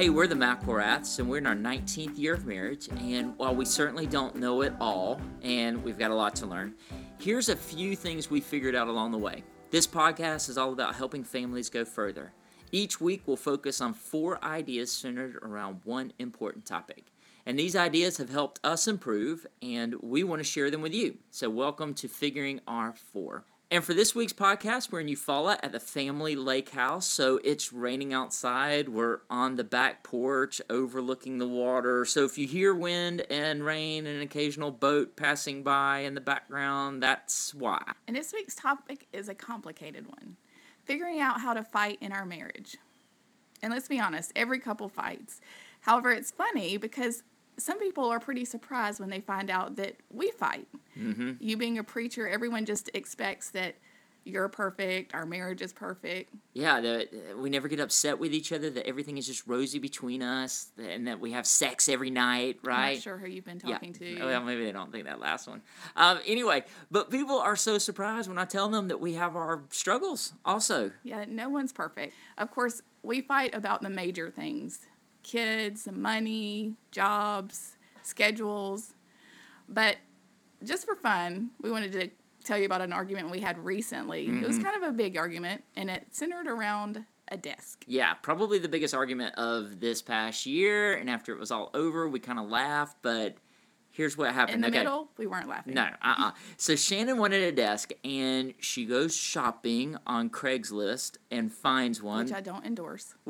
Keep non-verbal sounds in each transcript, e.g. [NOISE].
Hey, we're the McIlraths, and we're in our 19th year of marriage. And while we certainly don't know it all, and we've got a lot to learn, here's a few things we figured out along the way. This podcast is all about helping families go further. Each week, we'll focus on four ideas centered around one important topic. And these ideas have helped us improve, and we want to share them with you. So, welcome to Figuring Our Four. And for this week's podcast, we're in Eufaula at the family lake house. So it's raining outside. We're on the back porch overlooking the water. So if you hear wind and rain and an occasional boat passing by in the background, that's why. And this week's topic is a complicated one figuring out how to fight in our marriage. And let's be honest, every couple fights. However, it's funny because some people are pretty surprised when they find out that we fight. Mm-hmm. You being a preacher, everyone just expects that you're perfect, our marriage is perfect. Yeah, that we never get upset with each other, that everything is just rosy between us, and that we have sex every night, right? I'm not sure who you've been talking yeah. to. Well, maybe they don't think that last one. Um, anyway, but people are so surprised when I tell them that we have our struggles also. Yeah, no one's perfect. Of course, we fight about the major things kids, money, jobs, schedules. But just for fun, we wanted to tell you about an argument we had recently. Mm-hmm. It was mm-hmm. kind of a big argument, and it centered around a desk. Yeah, probably the biggest argument of this past year. And after it was all over, we kind of laughed, but here's what happened. In the okay. middle, we weren't laughing. No, uh uh-uh. uh So Shannon wanted a desk, and she goes shopping on Craigslist and finds one. Which I don't endorse. [LAUGHS]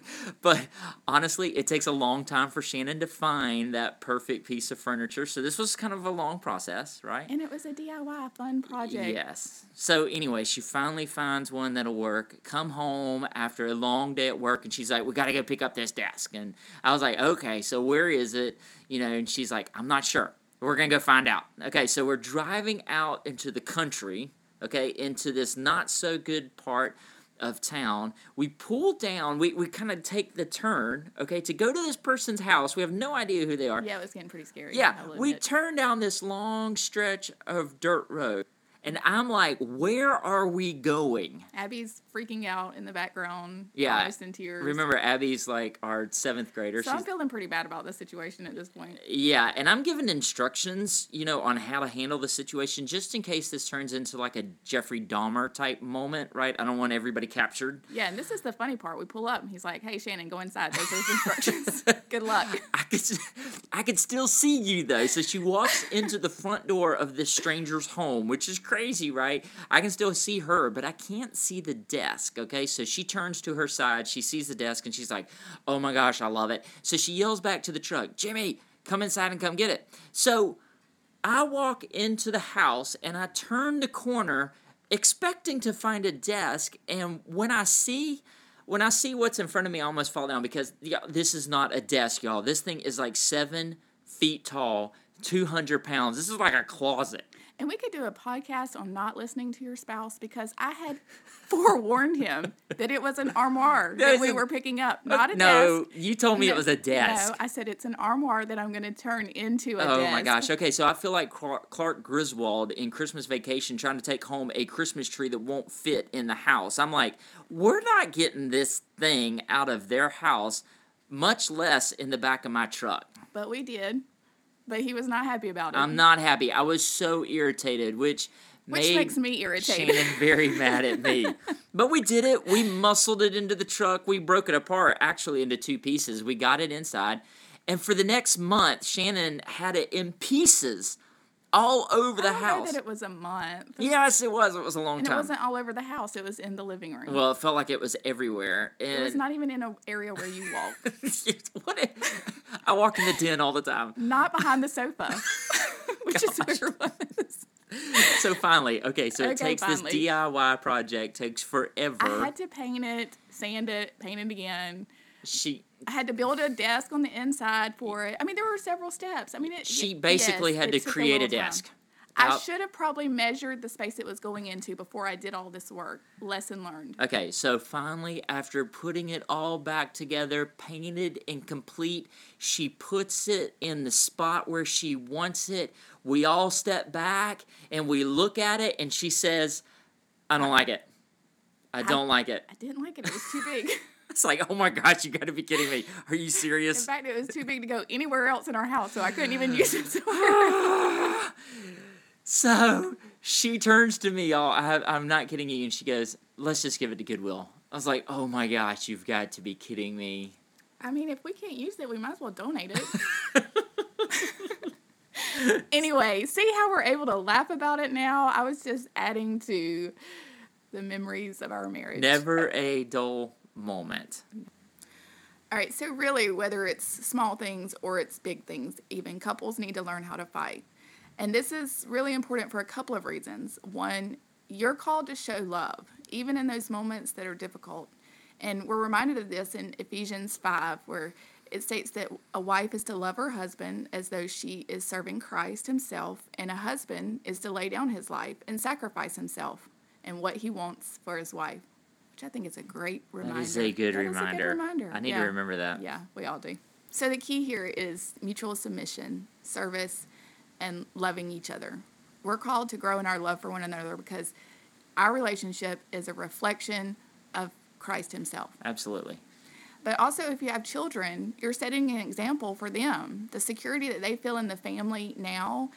[LAUGHS] but honestly, it takes a long time for Shannon to find that perfect piece of furniture. So this was kind of a long process, right? And it was a DIY fun project. Yes. So anyway, she finally finds one that'll work. Come home after a long day at work, and she's like, "We got to go pick up this desk." And I was like, "Okay, so where is it?" You know, and she's like, "I'm not sure. We're gonna go find out." Okay, so we're driving out into the country. Okay, into this not so good part of town. We pull down, we, we kind of take the turn, okay, to go to this person's house. We have no idea who they are. Yeah, it was getting pretty scary. Yeah, we turn down this long stretch of dirt road. And I'm like, where are we going? Abby's freaking out in the background. Yeah. Almost in tears. Remember, Abby's like our seventh grader. So She's, I'm feeling pretty bad about the situation at this point. Yeah. And I'm giving instructions, you know, on how to handle the situation just in case this turns into like a Jeffrey Dahmer type moment, right? I don't want everybody captured. Yeah. And this is the funny part. We pull up and he's like, hey, Shannon, go inside. Those are his instructions. [LAUGHS] Good luck. I could, I could still see you though. So she walks into the front door of this stranger's home, which is crazy, right? I can still see her, but I can't see the desk, okay? So she turns to her side, she sees the desk, and she's like, oh my gosh, I love it. So she yells back to the truck, Jimmy, come inside and come get it. So I walk into the house and I turn the corner expecting to find a desk, and when I see when I see what's in front of me, I almost fall down because this is not a desk, y'all. This thing is like seven feet tall, 200 pounds. This is like a closet. And we could do a podcast on not listening to your spouse because I had forewarned him that it was an armoire [LAUGHS] that we were picking up, [LAUGHS] not a no, desk. No, you told me no, it was a desk. No, I said it's an armoire that I'm going to turn into a oh desk. my gosh. Okay, so I feel like Clark Griswold in Christmas Vacation trying to take home a Christmas tree that won't fit in the house. I'm like, we're not getting this thing out of their house, much less in the back of my truck. But we did but he was not happy about it. I'm not happy. I was so irritated, which which makes me irritated. Shannon very mad at me. [LAUGHS] but we did it. We muscled it into the truck. We broke it apart actually into two pieces. We got it inside. And for the next month, Shannon had it in pieces all over the I house. That it was a month. Yes, it was. It was a long and time. It wasn't all over the house. It was in the living room. Well, it felt like it was everywhere. And it was not even in an area where you walk. [LAUGHS] what? If, [LAUGHS] I walk in the den all the time. Not behind the sofa, [LAUGHS] which is where it was. So finally, okay, so okay, it takes finally. this DIY project takes forever. I had to paint it, sand it, paint it again. She I had to build a desk on the inside for it. I mean, there were several steps. I mean, it, she basically yes, had to create a, a desk. Time. I should have probably measured the space it was going into before I did all this work. Lesson learned. Okay, so finally, after putting it all back together, painted and complete, she puts it in the spot where she wants it. We all step back and we look at it, and she says, I don't like it. I don't I, like it. I didn't like it. It was too big. [LAUGHS] It's like, oh my gosh, you got to be kidding me. Are you serious? In fact, it was too big to go anywhere else in our house, so I couldn't even [SIGHS] use it. [LAUGHS] So she turns to me, y'all. I, I'm not kidding you, and she goes, let's just give it to Goodwill. I was like, oh my gosh, you've got to be kidding me. I mean, if we can't use it, we might as well donate it. [LAUGHS] anyway, see how we're able to laugh about it now? I was just adding to the memories of our marriage. Never a dull moment. All right, so really, whether it's small things or it's big things, even couples need to learn how to fight. And this is really important for a couple of reasons. One, you're called to show love, even in those moments that are difficult. And we're reminded of this in Ephesians 5, where it states that a wife is to love her husband as though she is serving Christ himself, and a husband is to lay down his life and sacrifice himself and what he wants for his wife, which I think is a great reminder. That is a good, That is a reminder. reminder. I need Yeah. to remember that. Yeah, we all do. So the key here is mutual submission, service, and loving each other. We're called to grow in our love for one another because our relationship is a reflection of Christ Himself. Absolutely. But also, if you have children, you're setting an example for them. The security that they feel in the family now,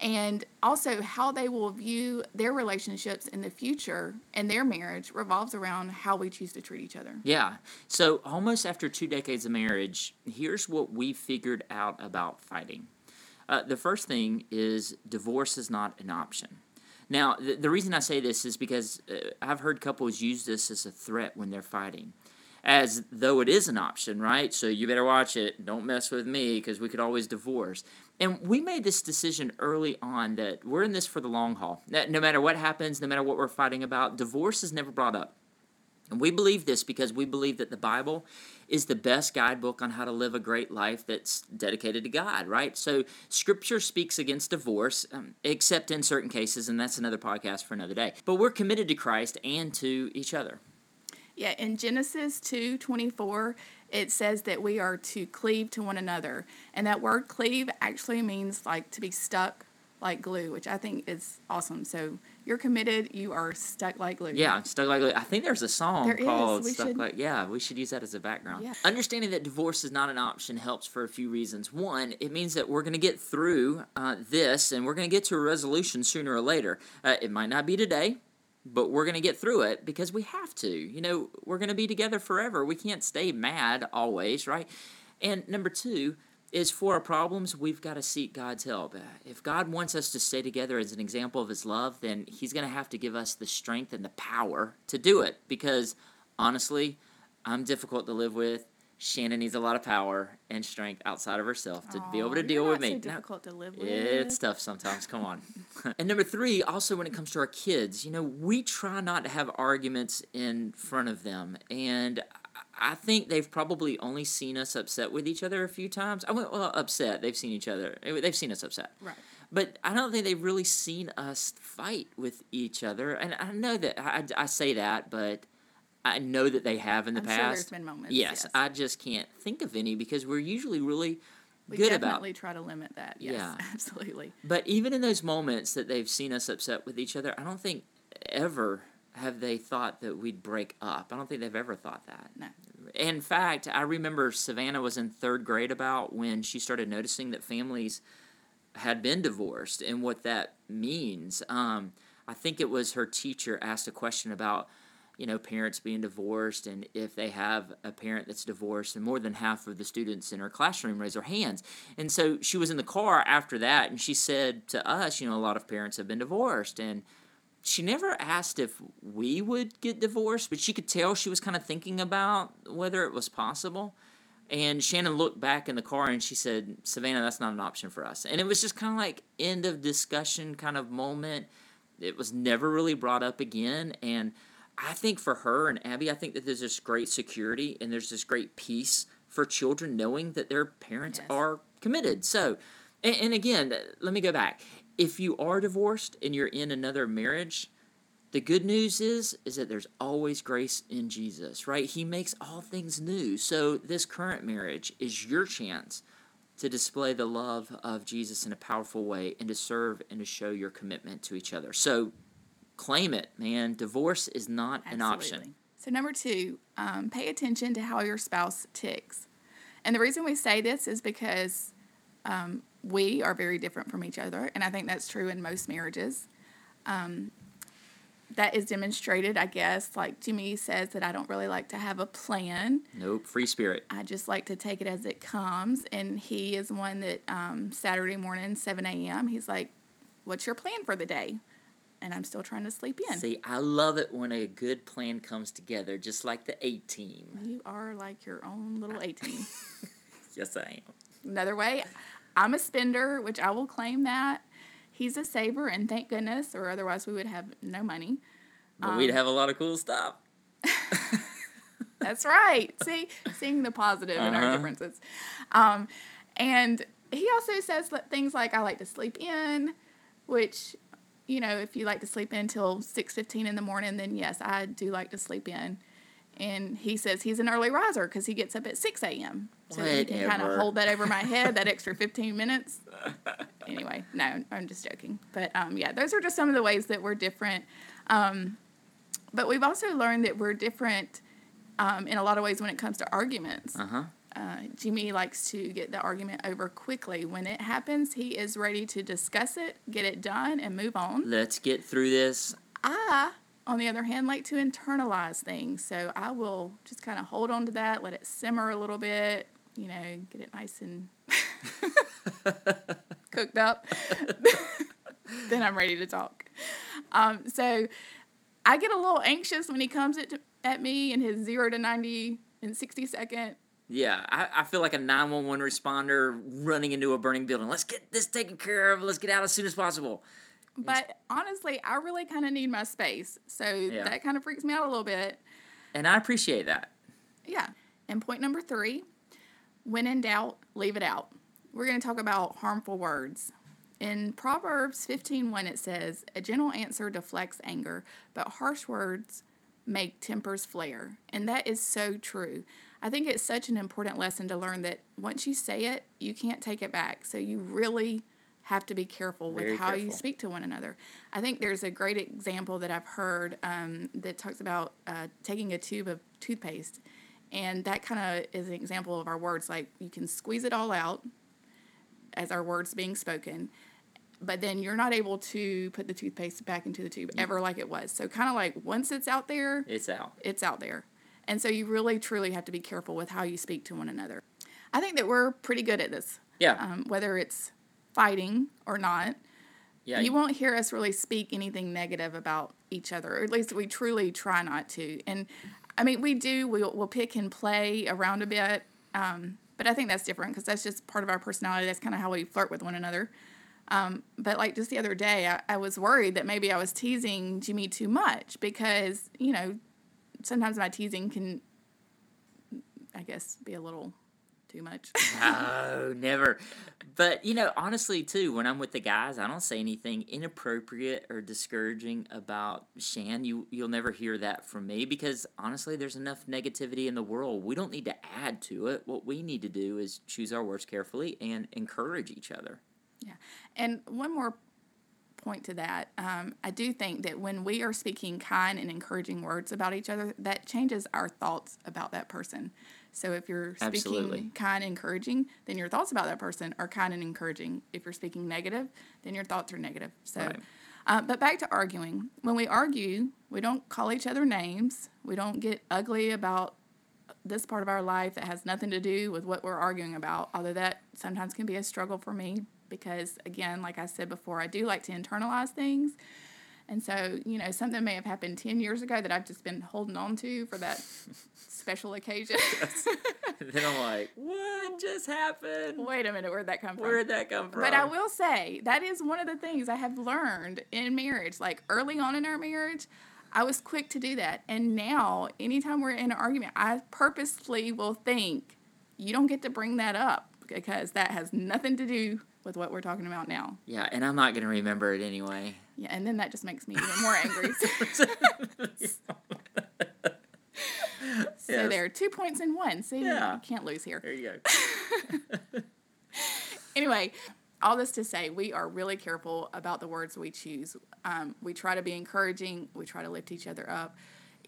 and also how they will view their relationships in the future and their marriage revolves around how we choose to treat each other. Yeah. So, almost after two decades of marriage, here's what we figured out about fighting. Uh, the first thing is divorce is not an option. Now, the, the reason I say this is because uh, I've heard couples use this as a threat when they're fighting, as though it is an option, right? So you better watch it. Don't mess with me because we could always divorce. And we made this decision early on that we're in this for the long haul. That no matter what happens, no matter what we're fighting about, divorce is never brought up. And we believe this because we believe that the Bible is the best guidebook on how to live a great life that's dedicated to God, right? So Scripture speaks against divorce, um, except in certain cases, and that's another podcast for another day. But we're committed to Christ and to each other. Yeah, in Genesis 2 24, it says that we are to cleave to one another. And that word cleave actually means like to be stuck like glue, which I think is awesome. So you're committed, you are stuck like glue. Yeah, stuck like glue. I think there's a song There called "Stuck should- Like." Yeah, we should use that as a background. Yeah. Understanding that divorce is not an option helps for a few reasons. One, it means that we're going to get through uh, this, and we're going to get to a resolution sooner or later. Uh, it might not be today, but we're going to get through it because we have to. You know, we're going to be together forever. We can't stay mad always, right? And number two is for our problems, we've got to seek God's help. If God wants us to stay together as an example of His love, then He's going to have to give us the strength and the power to do it. Because honestly, I'm difficult to live with. Shannon needs a lot of power and strength outside of herself to be able to deal with me. So No, difficult to live with. it's tough sometimes. Come on. [LAUGHS] [LAUGHS] and number three, also when it comes to our kids, you know, we try not to have arguments in front of them. And I- I think they've probably only seen us upset with each other a few times. I went, well, upset. They've seen each other. Eh, they've seen us upset. Right. But I don't think they've really seen us fight with each other. And I know that I, I say that, but I know that they have in the I'm past. sure there's been moments. yes, yes. I just can't think of any because we're usually really we good about definitely try to limit that. Yes, Yeah. [LAUGHS] absolutely. but even in those moments that they've seen us upset with each other, I don't think ever have they thought that we'd break up. I don't think they've ever thought that. No. In fact, I remember Savannah was in third grade about when she started noticing that families had been divorced and what that means. Um, I think it was her teacher asked a question about, you know, parents being divorced and if they have a parent that's divorced, and more than half of the students in her classroom raise their hands. And so she was in the car after that, and she said to us, you know, a lot of parents have been divorced, and she never asked if we would get divorced, but she could tell she was kind of thinking about whether it was possible. And Shannon looked back in the car and she said, Savannah, that's not an option for us. And it was just kind of like end of discussion kind of moment. It was never really brought up again. And I think for her and Abby, I think that there's this great security and there's this great peace for children knowing that their parents Yes. are committed. So, and, and again, uh, let me go back. If you are divorced and you're in another marriage, the good news is is that there's always grace in Jesus, right? He makes all things new. So this current marriage is your chance to display the love of Jesus in a powerful way and to serve and to show your commitment to each other. So claim it, man. Divorce is not an option. So, number two, um, pay attention to how your spouse ticks. And the reason we say this is because um, we are very different from each other. And I think that's true in most marriages. Um, that is demonstrated, I guess. Like Jimmy says, that I don't really like to have a plan. Nope, free spirit. I just like to take it as it comes. And he is one that um, Saturday morning, 7 a.m., he's like, What's your plan for the day? And I'm still trying to sleep in. See, I love it when a good plan comes together, just like the A team. You are like your own little A team. [LAUGHS] Yes, I am. Another way, I'm a spender, which I will claim that. He's a saver, and thank goodness, or otherwise we would have no money. But Um, we'd have a lot of cool stuff. [LAUGHS] That's right. See, seeing the positive in our Uh-huh. differences. Um, and he also says things like, "I like to sleep in," which, you know, if you like to sleep in till six fifteen in the morning, then yes, I do like to sleep in. And he says he's an early riser because he gets up at six a.m. So he can kind of hold that over my head, that [LAUGHS] extra fifteen minutes. Anyway, no, I'm just joking. But um, yeah, those are just some of the ways that we're different. Um, but we've also learned that we're different um, in a lot of ways when it comes to arguments. Uh huh. Uh, Jimmy likes to get the argument over quickly. When it happens, he is ready to discuss it, get it done, and move on. Let's get through this. I, on the other hand, like to internalize things. So I will just kind of hold on to that, let it simmer a little bit, you know, get it nice and [LAUGHS] cooked up. [LAUGHS] then I'm ready to talk. Um, so I get a little anxious when he comes at, at me in his zero to 90 in 60 second. Yeah, I, I feel like a 911 responder running into a burning building. Let's get this taken care of. Let's get out as soon as possible. But honestly, I really kind of need my space. So Yeah. that kind of freaks me out a little bit. And I appreciate that. Yeah. And point number three when in doubt, leave it out. We're going to talk about harmful words. In Proverbs 15:1 it says, "A gentle answer deflects anger, but harsh words make tempers flare." And that is so true. I think it's such an important lesson to learn that once you say it, you can't take it back. So you really have to be careful with Very how you speak to one another. I think there's a great example that I've heard um, that talks about uh, taking a tube of toothpaste, and that kind of is an example of our words. Like you can squeeze it all out as our words being spoken, but then you're not able to put the toothpaste back into the tube ever like it was. So kind of like once it's out there, It's out. it's out there. And so you really truly have to be careful with how you speak to one another. I think that we're pretty good at this, Yeah. um, whether it's fighting or not. yeah. You won't hear us really speak anything negative about each other, or at least we truly try not to. And I mean, we do, we'll, we'll pick and play around a bit, um, but I think that's different because that's just part of our personality. That's kind of how we flirt with one another. Um, but like just the other day, I, I was worried that maybe I was teasing Jimmy too much because, you know, sometimes my teasing can, I guess, be a little too much. [LAUGHS] No, never. But you know, honestly, too, when I'm with the guys, I don't say anything inappropriate or discouraging about Shan. You you'll never hear that from me because honestly, there's enough negativity in the world. We don't need to add to it. What we need to do is choose our words carefully and encourage each other. Yeah. And one more point to that. Um, I do think that when we are speaking kind and encouraging words about each other, that changes our thoughts about that person. So if you're speaking Absolutely. kind and encouraging, then your thoughts about that person are kind and encouraging. If you're speaking negative, then your thoughts are negative. So, Right. uh, but back to arguing. When we argue, we don't call each other names. We don't get ugly about this part of our life that has nothing to do with what we're arguing about. Although that sometimes can be a struggle for me because, again, like I said before, I do like to internalize things. And so, you know, something may have happened 10 years ago that I've just been holding on to for that [LAUGHS] special occasion. [LAUGHS] then I'm like, what just happened? Wait a minute, where'd that come from? Where'd that come from? But I will say that is one of the things I have learned in marriage. Like early on in our marriage, I was quick to do that. And now, anytime we're in an argument, I purposely will think, you don't get to bring that up because that has nothing to do with what we're talking about now. Yeah, and I'm not gonna remember it anyway. Yeah, and then that just makes me even more angry. [LAUGHS] so Yes. there, two points in one. See, Yeah. you can't lose here. There you go. [LAUGHS] anyway, all this to say, we are really careful about the words we choose. Um, we try to be encouraging. We try to lift each other up.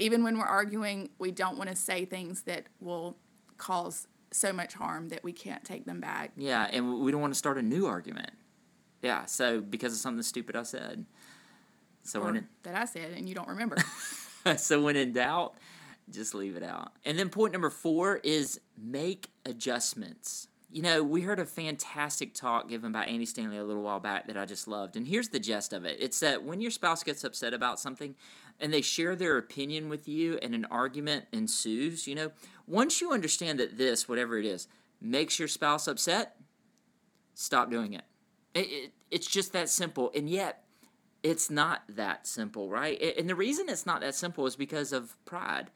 even when we're arguing, we don't want to say things that will cause so much harm that we can't take them back. Yeah, and we don't want to start a new argument. Yeah, so because of something stupid I said. So Or when it, that I said and you don't remember. [LAUGHS] so when in doubt, just leave it out. And then point number four is make adjustments. You know, we heard a fantastic talk given by Andy Stanley a little while back that I just loved. And here's the gist of it it's that when your spouse gets upset about something and they share their opinion with you and an argument ensues, you know, once you understand that this, whatever it is, makes your spouse upset, stop doing it. it, it it's just that simple. And yet, it's not that simple, right? And the reason it's not that simple is because of pride.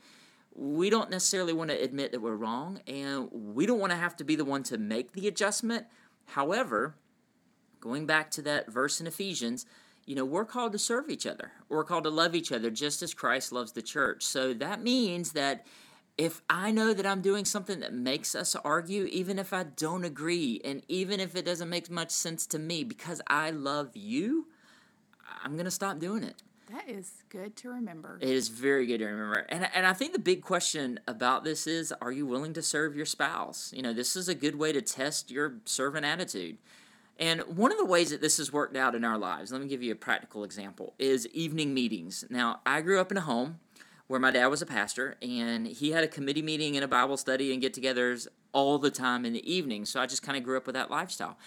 We don't necessarily want to admit that we're wrong, and we don't want to have to be the one to make the adjustment. However, going back to that verse in Ephesians, you know, we're called to serve each other. We're called to love each other just as Christ loves the church. So that means that if I know that I'm doing something that makes us argue, even if I don't agree, and even if it doesn't make much sense to me, because I love you, I'm going to stop doing it. that is good to remember. It is very good to remember. And, and I think the big question about this is are you willing to serve your spouse? You know, this is a good way to test your servant attitude. And one of the ways that this has worked out in our lives, let me give you a practical example, is evening meetings. Now, I grew up in a home where my dad was a pastor and he had a committee meeting and a Bible study and get togethers all the time in the evening. So I just kind of grew up with that lifestyle.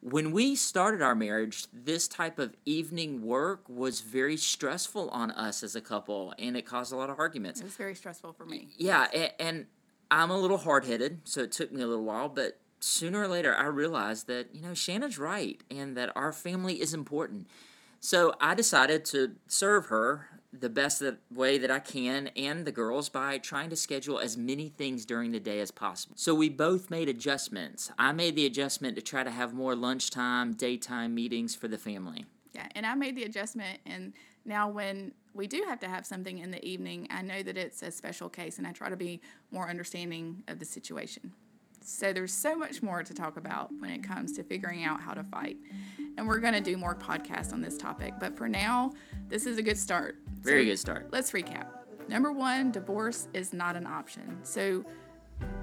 When we started our marriage, this type of evening work was very stressful on us as a couple and it caused a lot of arguments. it was very stressful for me. Yeah, and, and I'm a little hard headed, so it took me a little while, but sooner or later I realized that, you know, Shannon's right and that our family is important. So I decided to serve her the best way that I can and the girls by trying to schedule as many things during the day as possible. So we both made adjustments. I made the adjustment to try to have more lunchtime, daytime meetings for the family. Yeah, and I made the adjustment, and now when we do have to have something in the evening, I know that it's a special case, and I try to be more understanding of the situation. So there's so much more to talk about when it comes to figuring out how to fight, and we're going to do more podcasts on this topic. But for now, this is a good start. Very So good start. Let's recap. Number one, divorce is not an option. So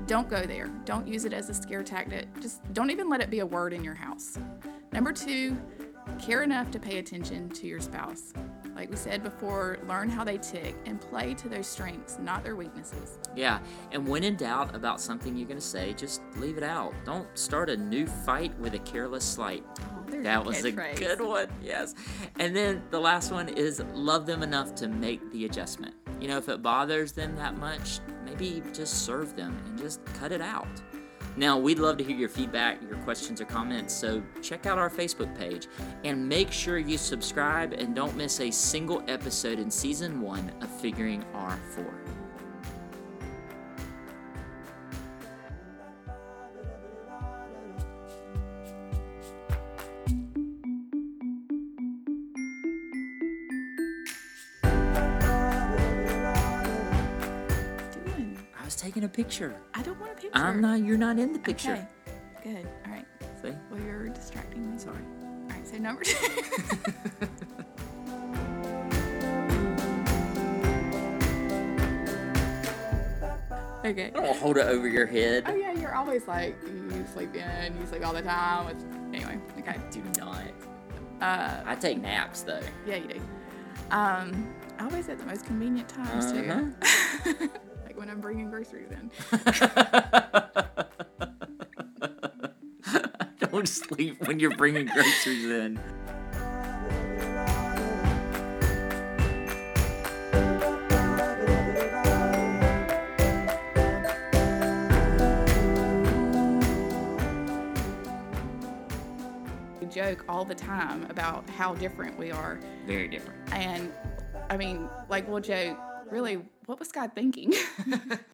don't go there. Don't use it as a scare tactic. Just don't even let it be a word in your house. Number two, care enough to pay attention to your spouse. Like we said before, learn how they tick and play to those strengths, not their weaknesses. Yeah, and when in doubt about something you're going to say, just leave it out. Don't start a new fight with a careless slight. Oh, That was a catchphrase. good one, yes. And then the last one is love them enough to make the adjustment. You know, if it bothers them that much, maybe just serve them and just cut it out. Now, we'd love to hear your feedback, your questions, or comments, so check out our Facebook page and make sure you subscribe and don't miss a single episode in season one of Figuring Our Four. Taking a picture. I don't want a picture. I'm not, you're not in the picture. Okay. Good. All right. See? Well, you're distracting me. Sorry. All right. So number [LAUGHS] two. okay. I Don't hold it over your head. Oh yeah, you're always like you sleep in, you sleep all the time. Which, anyway, okay. Do not. Uh, I take naps though. yeah, you do. Um, always at the most convenient times too. [LAUGHS] when I'm bringing groceries in. [LAUGHS] Don't sleep when you're bringing groceries in. We joke all the time about how different we are, Very different. and I mean, like we'll joke. Really, what was God thinking? [LAUGHS]